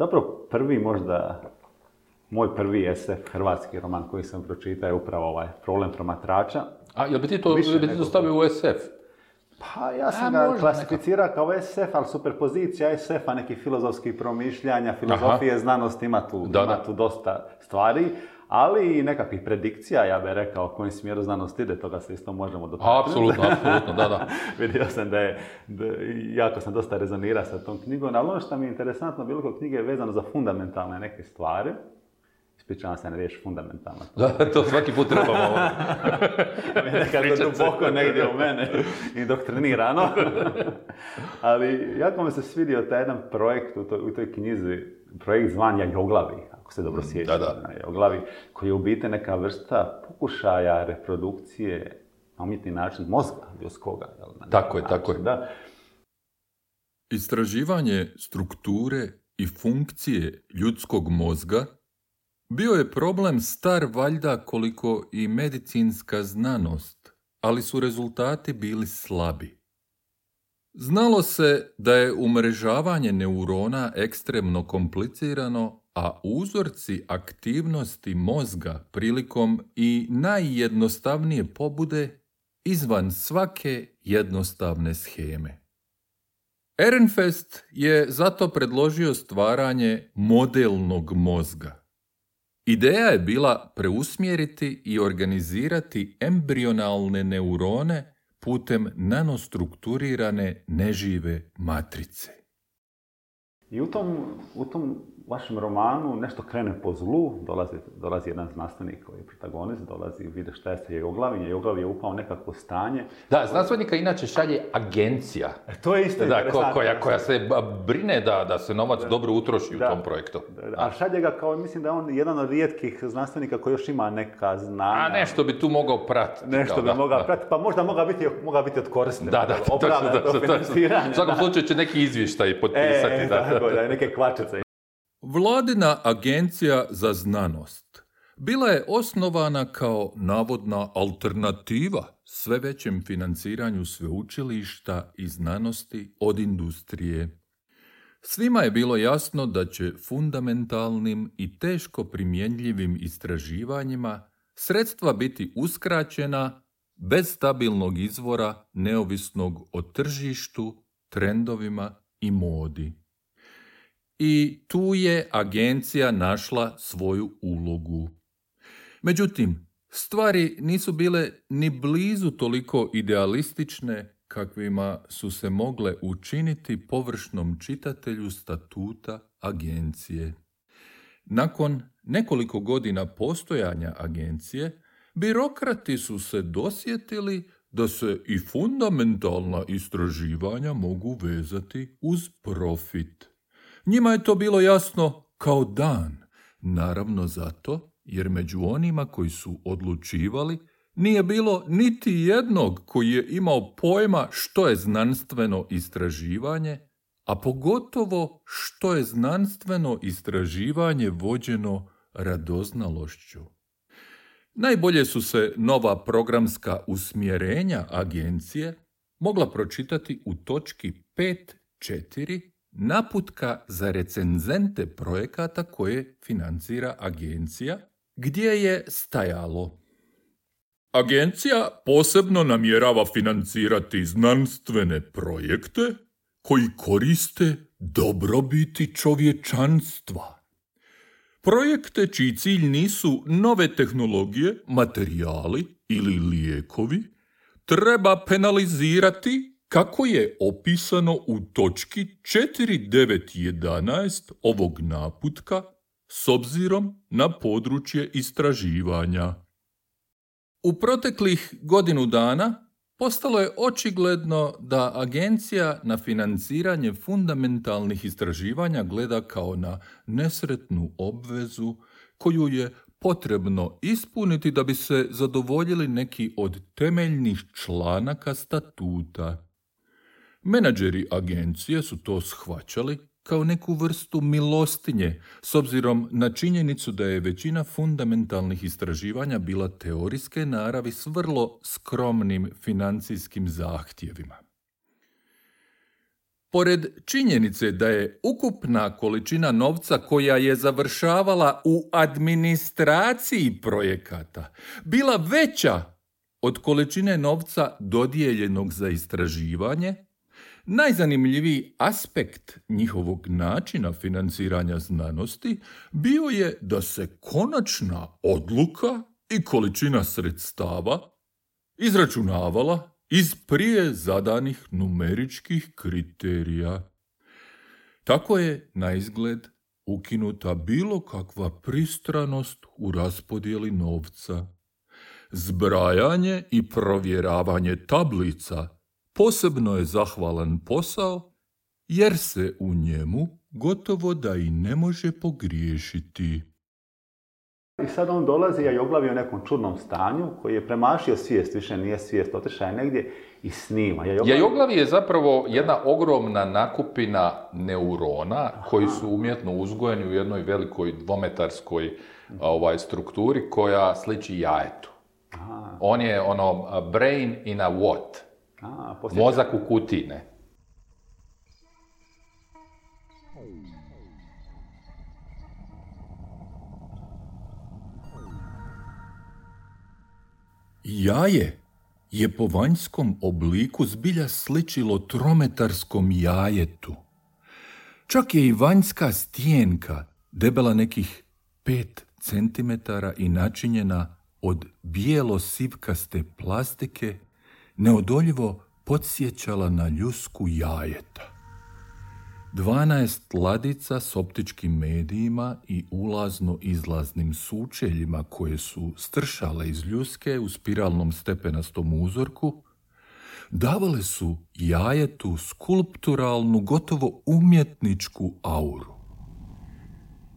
Zapravo prvi možda, moj prvi SF, hrvatski roman koji sam pročitao je upravo ovaj Problem promatrača. A jel bi ti to, bi ti to stavio u SF? Pa ja sam A, ga možda klasificirao kao SF, ali superpozicija SF-a, nekih filozofskih promišljanja, filozofije, znanosti, ima tu, Da, ima da. tu dosta stvari, ali i nekakvih predikcija, ja bih rekao, u kojem smjeru znanost ide, toga se isto možemo dotaknuti. Apsolutno, apsolutno, da, da. Vidio sam da je, da, jako sam dosta rezonirao sa tom knjigom, ali ono što mi je interesantno bilo kod knjige je vezano za fundamentalne neke stvari. Ispričavam se na riječ fundamentalna. Da, to svaki put trebamo. ovo. nekako duboko negdje u mene indoktrinirano. Ali jako mi se svidio taj jedan projekt u toj, u toj knjizi, projekt zvanja Joglavi, ako se dobro sjećam. da, da. na Joglavi, koji je u biti neka vrsta pokušaja reprodukcije na umjetni način mozga ljudskoga. jel, na Tako je, način, tako je. Da. Istraživanje strukture i funkcije ljudskog mozga bio je problem star valjda koliko i medicinska znanost, ali su rezultati bili slabi. Znalo se da je umrežavanje neurona ekstremno komplicirano, a uzorci aktivnosti mozga prilikom i najjednostavnije pobude izvan svake jednostavne scheme. Ehrenfest je zato predložio stvaranje modelnog mozga. Ideja je bila preusmjeriti i organizirati embrionalne neurone putem nanostrukturirane nežive matrice. I u tom, u tom vašem romanu nešto krene po zlu, dolazi, dolazi jedan znanstvenik koji je protagonist, dolazi, vide šta je sa Joglavim, Joglav je upao u nekakvo stanje. Da, znanstvenika inače šalje agencija. E, to je isto Da, ko- koja, koja se brine da, da se novac dobro utroši Da. u tom projektu. Da. A šalje ga kao, mislim da je on jedan od rijetkih znanstvenika koji još ima neka znanja. A nešto bi tu mogao pratiti. Nešto kao bi mogao pratiti, pa možda mogao biti, mogao biti od koristi. Da, da, Opravda to financiranje, U svakom slučaju će neki izvještaj E, potpisati. e, da. tako da, neke kvačice. Vladina agencija za znanost bila je osnovana kao navodna alternativa sve većem financiranju sveučilišta i znanosti od industrije. Svima je bilo jasno da će fundamentalnim i teško primjenljivim istraživanjima sredstva biti uskraćena bez stabilnog izvora neovisnog o tržištu, trendovima i modi. I tu je agencija našla svoju ulogu. Međutim, stvari nisu bile ni blizu toliko idealistične kakvima su se mogle učiniti površnom čitatelju statuta agencije. Nakon nekoliko godina postojanja agencije, birokrati su se dosjetili da se i fundamentalna istraživanja mogu vezati uz profit. Njima je to bilo jasno kao dan, naravno zato jer među onima koji su odlučivali nije bilo niti jednog koji je imao pojma što je znanstveno istraživanje, a pogotovo što je znanstveno istraživanje vođeno radoznalošću. Najbolje su se nova programska usmjerenja agencije mogla pročitati u točki 5.4 naputka za recenzente projekata koje financira agencija, gdje je stajalo Agencija posebno namjerava financirati znanstvene projekte koji koriste dobrobiti čovječanstva. Projekte čiji cilj nisu nove tehnologije, materijali ili lijekovi, treba penalizirati kako je opisano u točki 4911 ovog naputka s obzirom na područje istraživanja. U proteklih godinu dana postalo je očigledno da agencija na financiranje fundamentalnih istraživanja gleda kao na nesretnu obvezu koju je potrebno ispuniti da bi se zadovoljili neki od temeljnih članaka statuta. Menadžeri agencije su to shvaćali kao neku vrstu milostinje, s obzirom na činjenicu da je većina fundamentalnih istraživanja bila teorijske naravi s vrlo skromnim financijskim zahtjevima. Pored činjenice da je ukupna količina novca koja je završavala u administraciji projekata bila veća od količine novca dodijeljenog za istraživanje, najzanimljiviji aspekt njihovog načina financiranja znanosti bio je da se konačna odluka i količina sredstava izračunavala iz prije zadanih numeričkih kriterija. Tako je na izgled ukinuta bilo kakva pristranost u raspodjeli novca. Zbrajanje i provjeravanje tablica posebno je zahvalan posao jer se u njemu gotovo da i ne može pogriješiti. I sad on dolazi, a Joglavi u nekom čudnom stanju, koji je premašio svijest, više nije svijest, otišao je negdje i snima. Jajoglavi je zapravo jedna ogromna nakupina neurona koji su umjetno uzgojeni u jednoj velikoj dvometarskoj ovaj, strukturi koja sliči jajetu. On je ono brain in a what. A, Mozak u kutine. Jaje je po vanjskom obliku zbilja sličilo trometarskom jajetu. Čak je i vanjska stijenka debela nekih pet centimetara i načinjena od bijelo-sivkaste plastike neodoljivo podsjećala na ljusku jajeta. 12 ladica s optičkim medijima i ulazno-izlaznim sučeljima koje su stršale iz ljuske u spiralnom stepenastom uzorku, davale su jajetu skulpturalnu, gotovo umjetničku auru.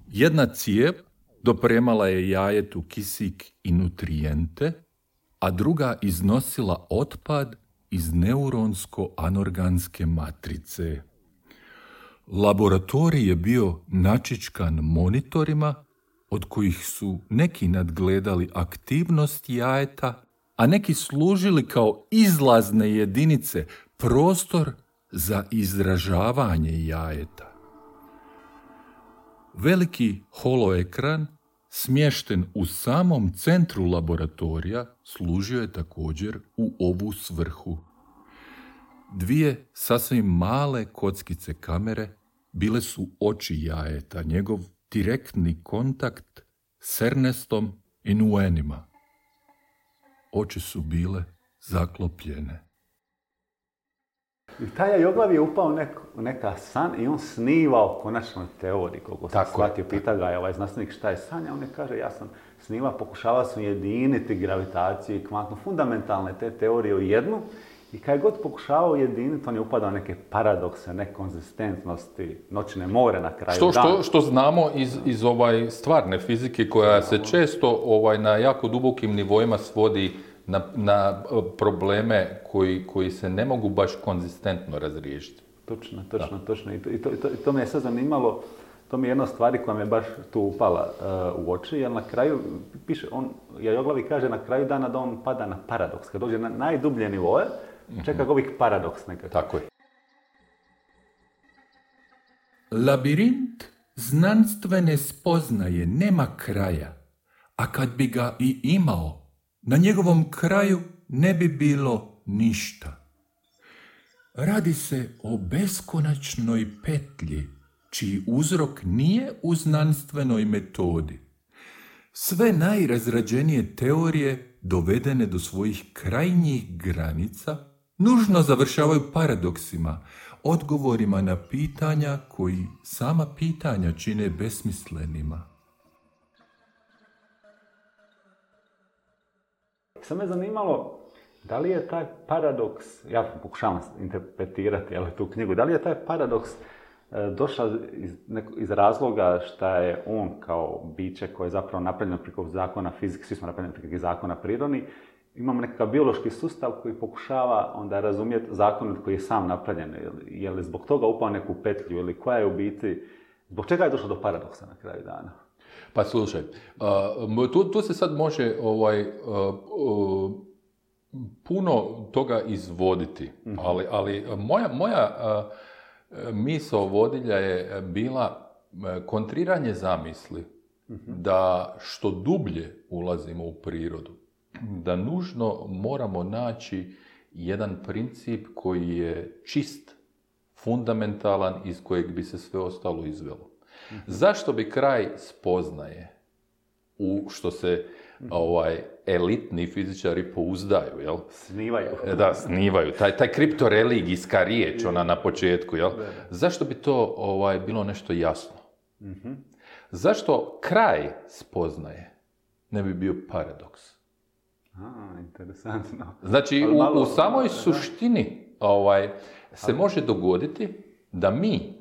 Jedna cijep dopremala je jajetu kisik i nutrijente, a druga iznosila otpad iz neuronsko-anorganske matrice – Laboratorij je bio načičkan monitorima od kojih su neki nadgledali aktivnost jajeta, a neki služili kao izlazne jedinice, prostor za izražavanje jajeta. Veliki holoekran smješten u samom centru laboratorija služio je također u ovu svrhu. Dvije sasvim male kockice kamere bile su oči jajeta, njegov direktni kontakt s Ernestom i Nuenima. Oči su bile zaklopljene. I taj je upao u neka san i on snivao konačno teoriji, koliko sam shvatio. Pita ga je ovaj znanstvenik šta je sanja, on je kaže ja sam snima, pokušava sam ujediniti gravitaciju i kvantno fundamentalne te teorije u jednu i kad god pokušavao ujediniti, on je upadao neke paradokse, nekonzistentnosti, noćne more na kraju što, Što, što znamo iz, iz ovaj stvarne fizike koja se često ovaj, na jako dubokim nivoima svodi na, na e, probleme koji, koji se ne mogu baš konzistentno razriješiti. Točno, točno, točno. I to, i, to, i to, me je sad zanimalo, to mi je jedna stvari koja me baš tu upala uh, u oči, jer na kraju, piše, on, Jajoglavi kaže na kraju dana da on pada na paradoks, kad dođe na najdublje nivoje, Čeka ovih paradoks nekako. Tako je. Labirint znanstvene spoznaje nema kraja, a kad bi ga i imao, na njegovom kraju ne bi bilo ništa. Radi se o beskonačnoj petlji, čiji uzrok nije u znanstvenoj metodi. Sve najrazrađenije teorije dovedene do svojih krajnjih granica nužno završavaju paradoksima, odgovorima na pitanja koji sama pitanja čine besmislenima. Sam me zanimalo, da li je taj paradoks, ja pokušavam interpretirati ali, tu knjigu, da li je taj paradoks e, došao iz, iz razloga šta je on kao biće koje je zapravo napravljeno preko zakona fizike, svi smo napravljeni preko zakona prirodni, imamo nekakav biološki sustav koji pokušava onda razumjeti zakon koji je sam napravljen. Je li zbog toga upao neku petlju ili koja je u biti, zbog čega je došlo do paradoksa na kraju dana? Pa slušaj, tu, tu se sad može ovaj, puno toga izvoditi, mhm. ali, ali moja, moja misao vodilja je bila kontriranje zamisli da što dublje ulazimo u prirodu, da nužno moramo naći jedan princip koji je čist, fundamentalan, iz kojeg bi se sve ostalo izvelo. Zašto bi kraj spoznaje u što se ovaj, elitni fizičari pouzdaju, jel? Snivaju. E, Da, snivaju. Taj, taj kriptoreligijska riječ, ona na početku, jel? Zašto bi to ovaj, bilo nešto jasno? Zašto kraj spoznaje ne bi bio paradoks? A, interesantno. Znači, u, u samoj suštini ovaj, se može dogoditi da mi,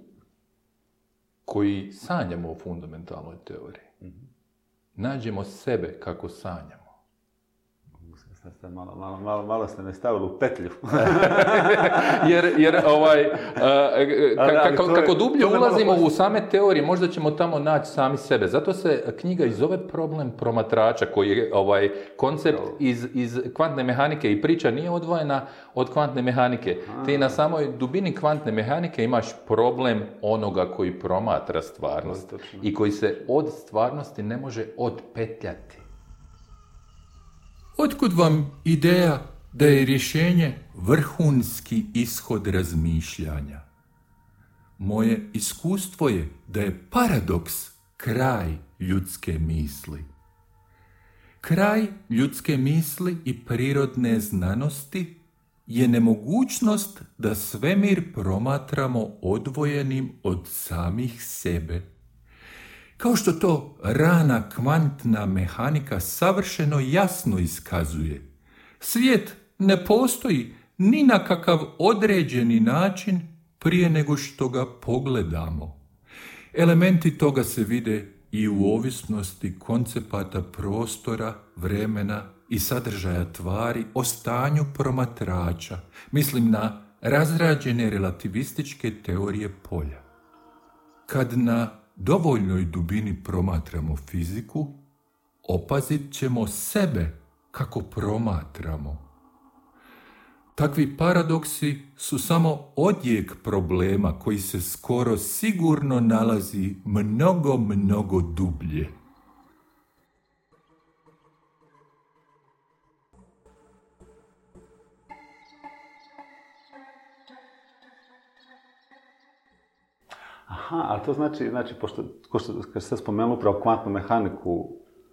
koji sanjamo o fundamentalnoj teoriji, Mhm. nađemo sebe kako sanjamo. Sad malo, malo, malo, malo ste me stavili u petlju. jer, jer ovaj, Ali- ali kako, kako dublje ulazimo u same teorije, možda ćemo tamo naći sami sebe. Zato se knjiga i zove problem promatrača, koji je ovaj, koncept iz, iz kvantne mehanike i priča nije odvojena od kvantne mehanike. Ti na samoj dubini kvantne mehanike imaš problem onoga koji promatra stvarnost i koji se od stvarnosti ne može odpetljati. Otkud vam ideja da je rješenje vrhunski ishod razmišljanja? Moje iskustvo je da je paradoks kraj ljudske misli. Kraj ljudske misli i prirodne znanosti je nemogućnost da svemir promatramo odvojenim od samih sebe. Kao što to rana kvantna mehanika savršeno jasno iskazuje, svijet ne postoji ni na kakav određeni način prije nego što ga pogledamo. Elementi toga se vide i u ovisnosti koncepata prostora, vremena i sadržaja tvari o stanju promatrača. Mislim na razrađene relativističke teorije polja. Kad na dovoljnoj dubini promatramo fiziku, opazit ćemo sebe kako promatramo. Takvi paradoksi su samo odjek problema koji se skoro sigurno nalazi mnogo, mnogo dublje. Aha, ali to znači, znači pošto, ko što, kad ste spomenuli upravo kvantnu mehaniku,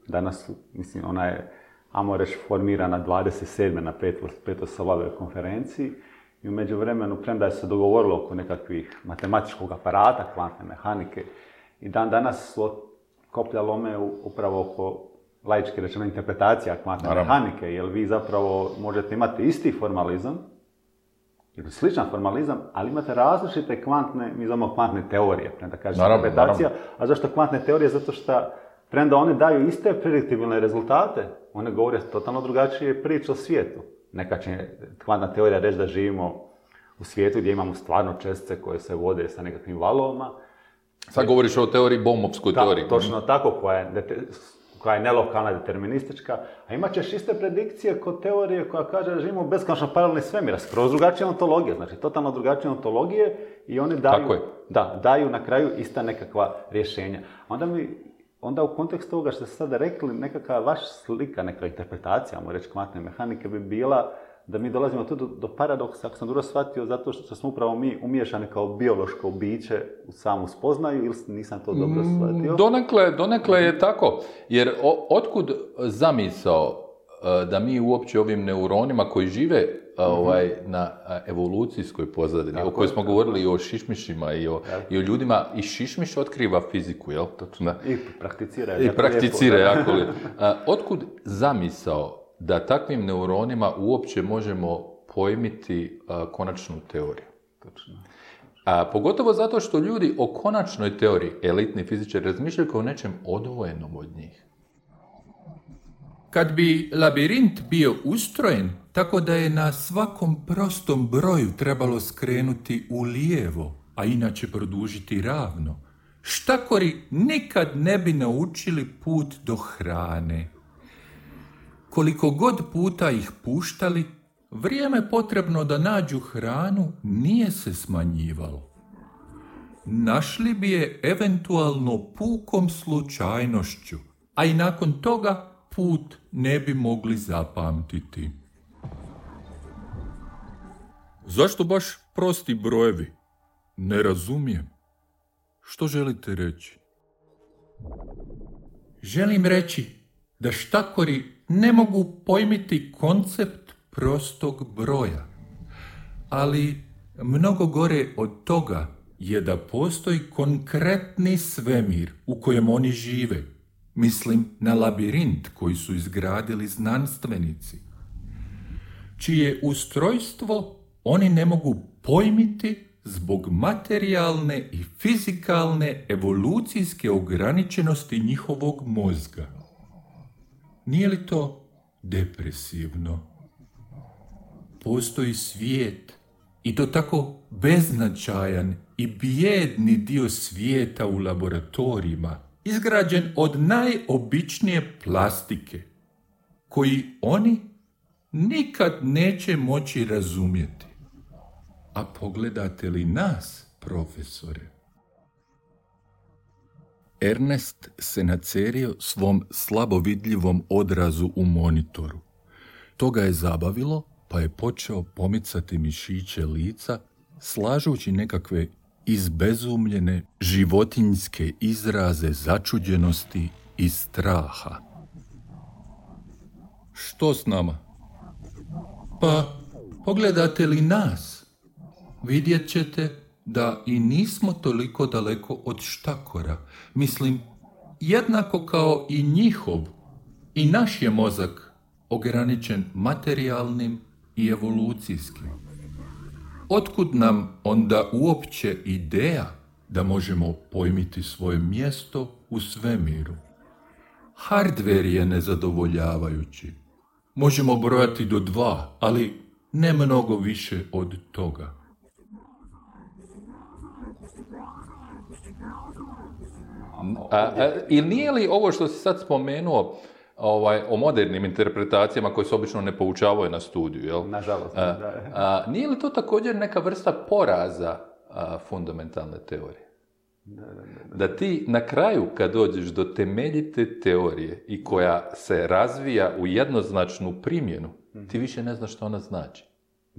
danas, mislim, ona je, ajmo reći, formirana 27. na petoj Solovoj konferenciji i u međuvremenu, premda je se dogovorilo oko nekakvih matematičkog aparata kvantne mehanike i dan danas su koplja lome upravo oko laički rečeno interpretacija kvantne Naravno. mehanike, jer vi zapravo možete imati isti formalizam, ili sličan formalizam, ali imate različite kvantne, mi zovemo kvantne teorije, premda kaže Naravno, interpretacija. A zašto kvantne teorije? Zato što, premda one daju iste prediktibilne rezultate, one govore totalno drugačije priče o svijetu. Neka će kvantna teorija reći da živimo u svijetu gdje imamo stvarno čestice koje se vode sa nekakvim valovima. Sad govoriš o teoriji, bomovskoj Da, teoriji. točno tako, koja je, koja je nelokalna, deterministička. A imat ćeš iste predikcije kod teorije koja kaže da živimo beskonačno paralelni svemira, skroz drugačije ontologije, znači totalno drugačije ontologije i one daju, Tako je. da, daju na kraju ista nekakva rješenja. Onda mi, onda u kontekstu ovoga što ste sada rekli, nekakva vaša slika, neka interpretacija, ajmo reći, kvantne mehanike bi bila da mi dolazimo tu do, do paradoksa, ako sam dobro shvatio, zato što smo upravo mi umiješani kao biološko biće u samu spoznaju ili nisam to dobro shvatio? Donekle, donekle je tako. Jer o- otkud zamisao e, da mi uopće ovim neuronima koji žive e, ovaj, na e, evolucijskoj pozadini, o kojoj smo tako govorili i o šišmišima i o, i o ljudima, i šišmiš otkriva fiziku, jel? Da. I prakticira. I prakticira jako li. Otkud zamisao da takvim neuronima uopće možemo pojmiti a, konačnu teoriju? Točno. A, pogotovo zato što ljudi o konačnoj teoriji, elitni fizičari, razmišljaju kao o nečem odvojenom od njih. Kad bi labirint bio ustrojen tako da je na svakom prostom broju trebalo skrenuti u lijevo, a inače produžiti ravno, štakori nikad ne bi naučili put do hrane. Koliko god puta ih puštali, vrijeme potrebno da nađu hranu nije se smanjivalo. našli bi je eventualno pukom slučajnošću, a i nakon toga put ne bi mogli zapamtiti. Zašto baš prosti brojevi? Ne razumijem. Što želite reći? Želim reći da štakori ne mogu pojmiti koncept prostog broja. Ali mnogo gore od toga je da postoji konkretni svemir u kojem oni žive. Mislim na labirint koji su izgradili znanstvenici, čije ustrojstvo oni ne mogu pojmiti zbog materijalne i fizikalne evolucijske ograničenosti njihovog mozga. Nije li to depresivno? Postoji svijet i to tako beznačajan i bijedni dio svijeta u laboratorijima, izgrađen od najobičnije plastike, koji oni nikad neće moći razumjeti. A pogledate li nas, profesore? Ernest se nacerio svom slabo vidljivom odrazu u monitoru. To ga je zabavilo, pa je počeo pomicati mišiće lica, slažući nekakve izbezumljene životinjske izraze začuđenosti i straha. Što s nama? Pa, pogledate li nas? Vidjet ćete da i nismo toliko daleko od štakora. Mislim, jednako kao i njihov, i naš je mozak ograničen materijalnim i evolucijskim. Otkud nam onda uopće ideja da možemo pojmiti svoje mjesto u svemiru? Hardware je nezadovoljavajući. Možemo brojati do dva, ali ne mnogo više od toga. A, I nije li ovo što si sad spomenuo ovaj, o modernim interpretacijama koje se obično ne poučavaju na studiju, jel? Nažalost, A, da. a, nije li to također neka vrsta poraza a, fundamentalne teorije? Da ti na kraju kad dođeš do temeljite teorije i koja se razvija u jednoznačnu primjenu, ti više ne znaš što ona znači.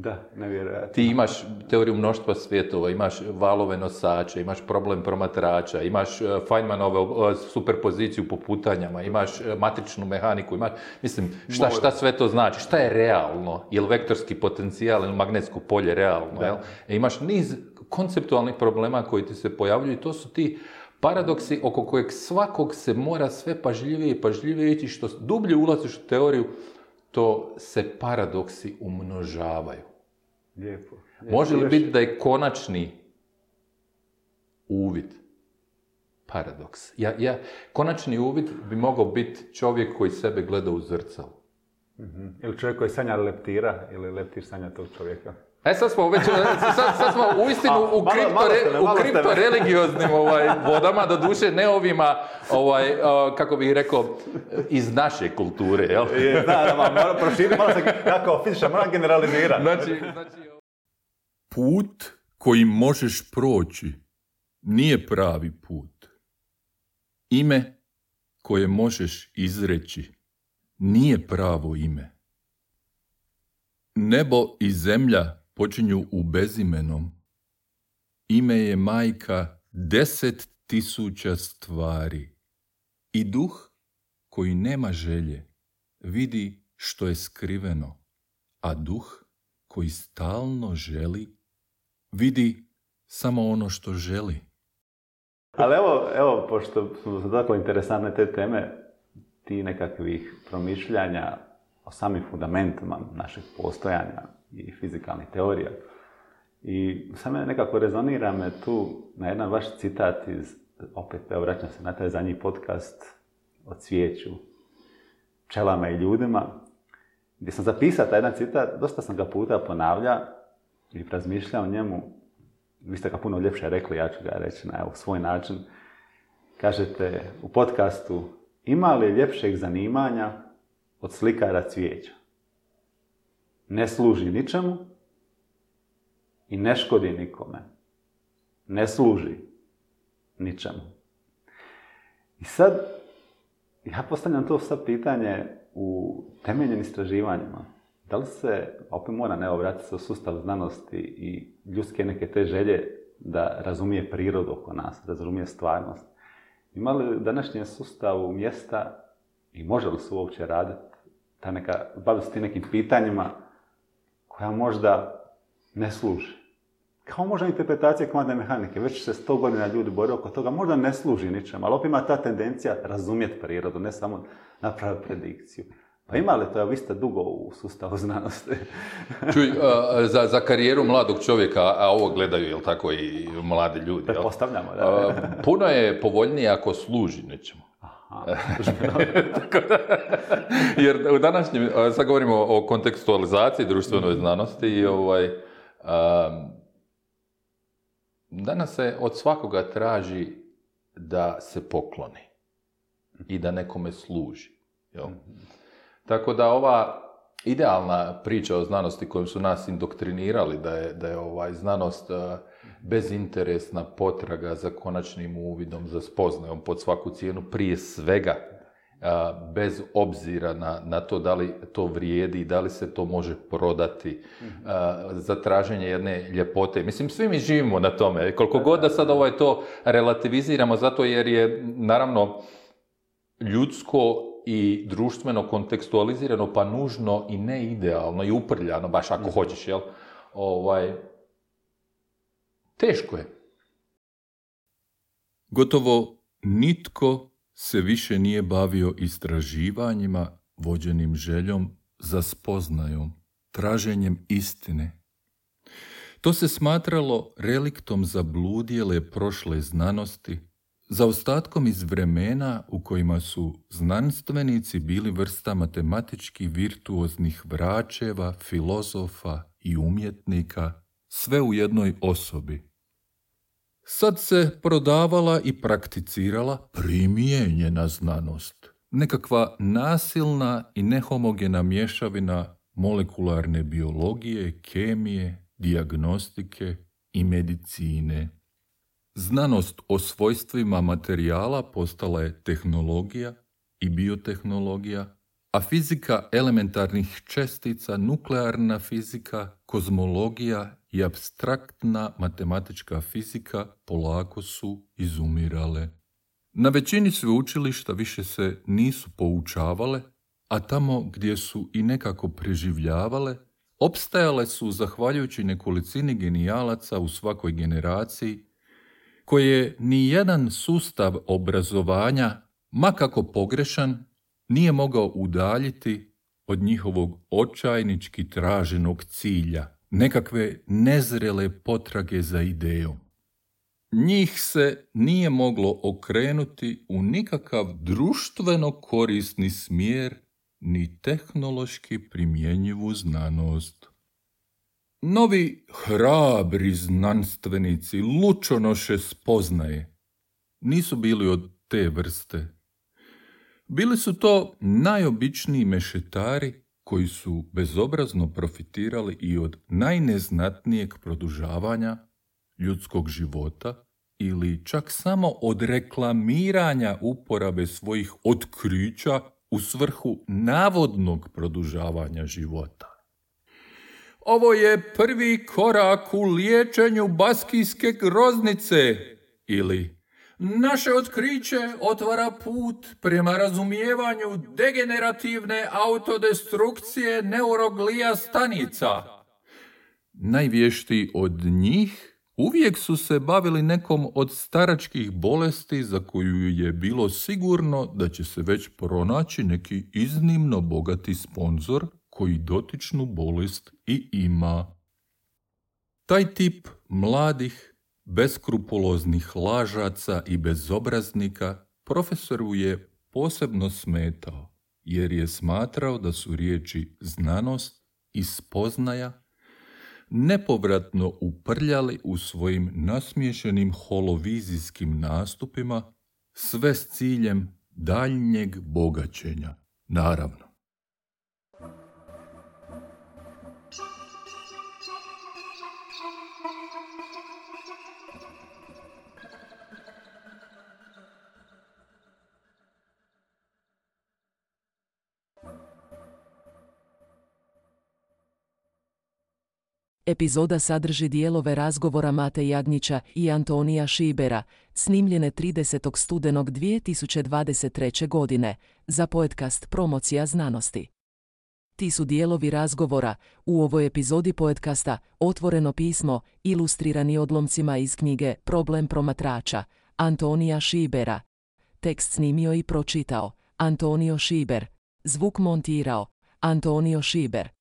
Da, nevjerojatno. Ti imaš teoriju mnoštva svjetova, imaš valove nosače, imaš problem promatrača, imaš e, Feynmanovu e, superpoziciju po putanjama, imaš e, matričnu mehaniku, imaš, mislim, šta, šta sve to znači, šta je realno, je li vektorski potencijal ili magnetsko polje realno, jel? E, imaš niz konceptualnih problema koji ti se pojavljuju i to su ti paradoksi oko kojeg svakog se mora sve pažljivije i pažljivije ići, što dublje ulaziš u teoriju, to se paradoksi umnožavaju. Lijepo. Može li biti da je konačni uvid paradoks? Ja, ja, konačni uvid bi mogao biti čovjek koji sebe gleda u zrcalu. Mhm. Ili čovjek koji sanja leptira, ili leptir sanja tog čovjeka. E sad smo već, sad, sad smo uistinu A, u, kripto, malo ste me, u malo me. kriptoreligioznim ovaj, vodama, doduše ne ovima, ovaj, a, kako bih rekao, iz naše kulture, jel? Je, da, da, malo, malo proširi, malo se, ja kao fizičar moram generalizirati. Znači, znači, Put koji možeš proći nije pravi put. Ime koje možeš izreći nije pravo ime. Nebo i zemlja počinju u bezimenom. Ime je majka deset tisuća stvari. I duh koji nema želje vidi što je skriveno, a duh koji stalno želi vidi samo ono što želi. Ali evo, evo, pošto su tako interesantne te teme, ti nekakvih promišljanja o samim fundamentima našeg postojanja i fizikalnih teorija. I sad me nekako rezonira me tu na jedan vaš citat iz, opet evo vraćam se na taj zadnji podcast o cvijeću, pčelama i ljudima, gdje sam zapisao taj jedan citat, dosta sam ga puta ponavlja i razmišljao o njemu. Vi ste ga puno ljepše rekli, ja ću ga reći na svoj način. Kažete u podcastu, ima li ljepšeg zanimanja od slikara cvijeća? Ne služi ničemu i ne škodi nikome. Ne služi ničemu. I sad, ja postavljam to sad pitanje u temeljnim istraživanjima. Da li se, opet moram ne vratiti se u sustav znanosti i ljudske neke te želje da razumije prirodu oko nas, da razumije stvarnost. Ima li današnjem sustavu mjesta i može li se uopće raditi ta neka, baviti se tim nekim pitanjima koja možda ne služi? Kao možda interpretacija kvantne mehanike, već se sto godina ljudi bore oko toga, možda ne služi ničem, ali opet ima ta tendencija razumjeti prirodu, ne samo napraviti predikciju. Pa ima li to, vi ste dugo u sustavu znanosti? Čuj, za, za karijeru mladog čovjeka, a ovo gledaju, jel tako, i mladi ljudi. Pretpostavljamo, da. puno je povoljnije ako služi nečemu. jer u današnjem, sad govorimo o kontekstualizaciji društvenoj znanosti i ovaj, danas se od svakoga traži da se pokloni i da nekome služi. Jel? Tako da ova idealna priča o znanosti kojom su nas indoktrinirali, da je, da je ovaj znanost uh, bezinteresna potraga za konačnim uvidom, za spoznajom pod svaku cijenu, prije svega, uh, bez obzira na, na to da li to vrijedi, da li se to može prodati, uh, za traženje jedne ljepote. Mislim, svi mi živimo na tome. Koliko god da sad ovaj to relativiziramo, zato jer je, naravno, ljudsko i društveno kontekstualizirano, pa nužno i ne idealno i uprljano, baš ako mhm. hoćeš, jel? Ovaj, teško je. Gotovo nitko se više nije bavio istraživanjima vođenim željom za spoznajom, traženjem istine. To se smatralo reliktom zabludjele prošle znanosti, za ostatkom iz vremena u kojima su znanstvenici bili vrsta matematički virtuoznih vračeva, filozofa i umjetnika, sve u jednoj osobi. Sad se prodavala i prakticirala primijenjena znanost, nekakva nasilna i nehomogena mješavina molekularne biologije, kemije, dijagnostike i medicine. Znanost o svojstvima materijala postala je tehnologija i biotehnologija, a fizika elementarnih čestica, nuklearna fizika, kozmologija i abstraktna matematička fizika polako su izumirale. Na većini sveučilišta više se nisu poučavale, a tamo gdje su i nekako preživljavale, opstajale su zahvaljujući nekolicini genijalaca u svakoj generaciji koje ni jedan sustav obrazovanja, makako pogrešan, nije mogao udaljiti od njihovog očajnički traženog cilja, nekakve nezrele potrage za idejom. Njih se nije moglo okrenuti u nikakav društveno korisni smjer ni tehnološki primjenjivu znanost. Novi hrabri znanstvenici lučonoše spoznaje. Nisu bili od te vrste. Bili su to najobičniji mešetari koji su bezobrazno profitirali i od najneznatnijeg produžavanja ljudskog života ili čak samo od reklamiranja uporabe svojih otkrića u svrhu navodnog produžavanja života. Ovo je prvi korak u liječenju baskijske groznice ili Naše otkriće otvara put prema razumijevanju degenerativne autodestrukcije neuroglija stanica. Najvješti od njih uvijek su se bavili nekom od staračkih bolesti za koju je bilo sigurno da će se već pronaći neki iznimno bogati sponzor koji dotičnu bolest i ima. Taj tip mladih, beskrupuloznih lažaca i bezobraznika profesoru je posebno smetao, jer je smatrao da su riječi znanost i spoznaja nepovratno uprljali u svojim nasmiješenim holovizijskim nastupima sve s ciljem daljnjeg bogaćenja, naravno. Epizoda sadrži dijelove razgovora Mate Jagnića i Antonija Šibera, snimljene 30. studenog 2023. godine, za podcast Promocija znanosti. Ti su dijelovi razgovora, u ovoj epizodi podcasta Otvoreno pismo, ilustrirani odlomcima iz knjige Problem promatrača, Antonija Šibera. Tekst snimio i pročitao, Antonio Šiber. Zvuk montirao, Antonio Šiber.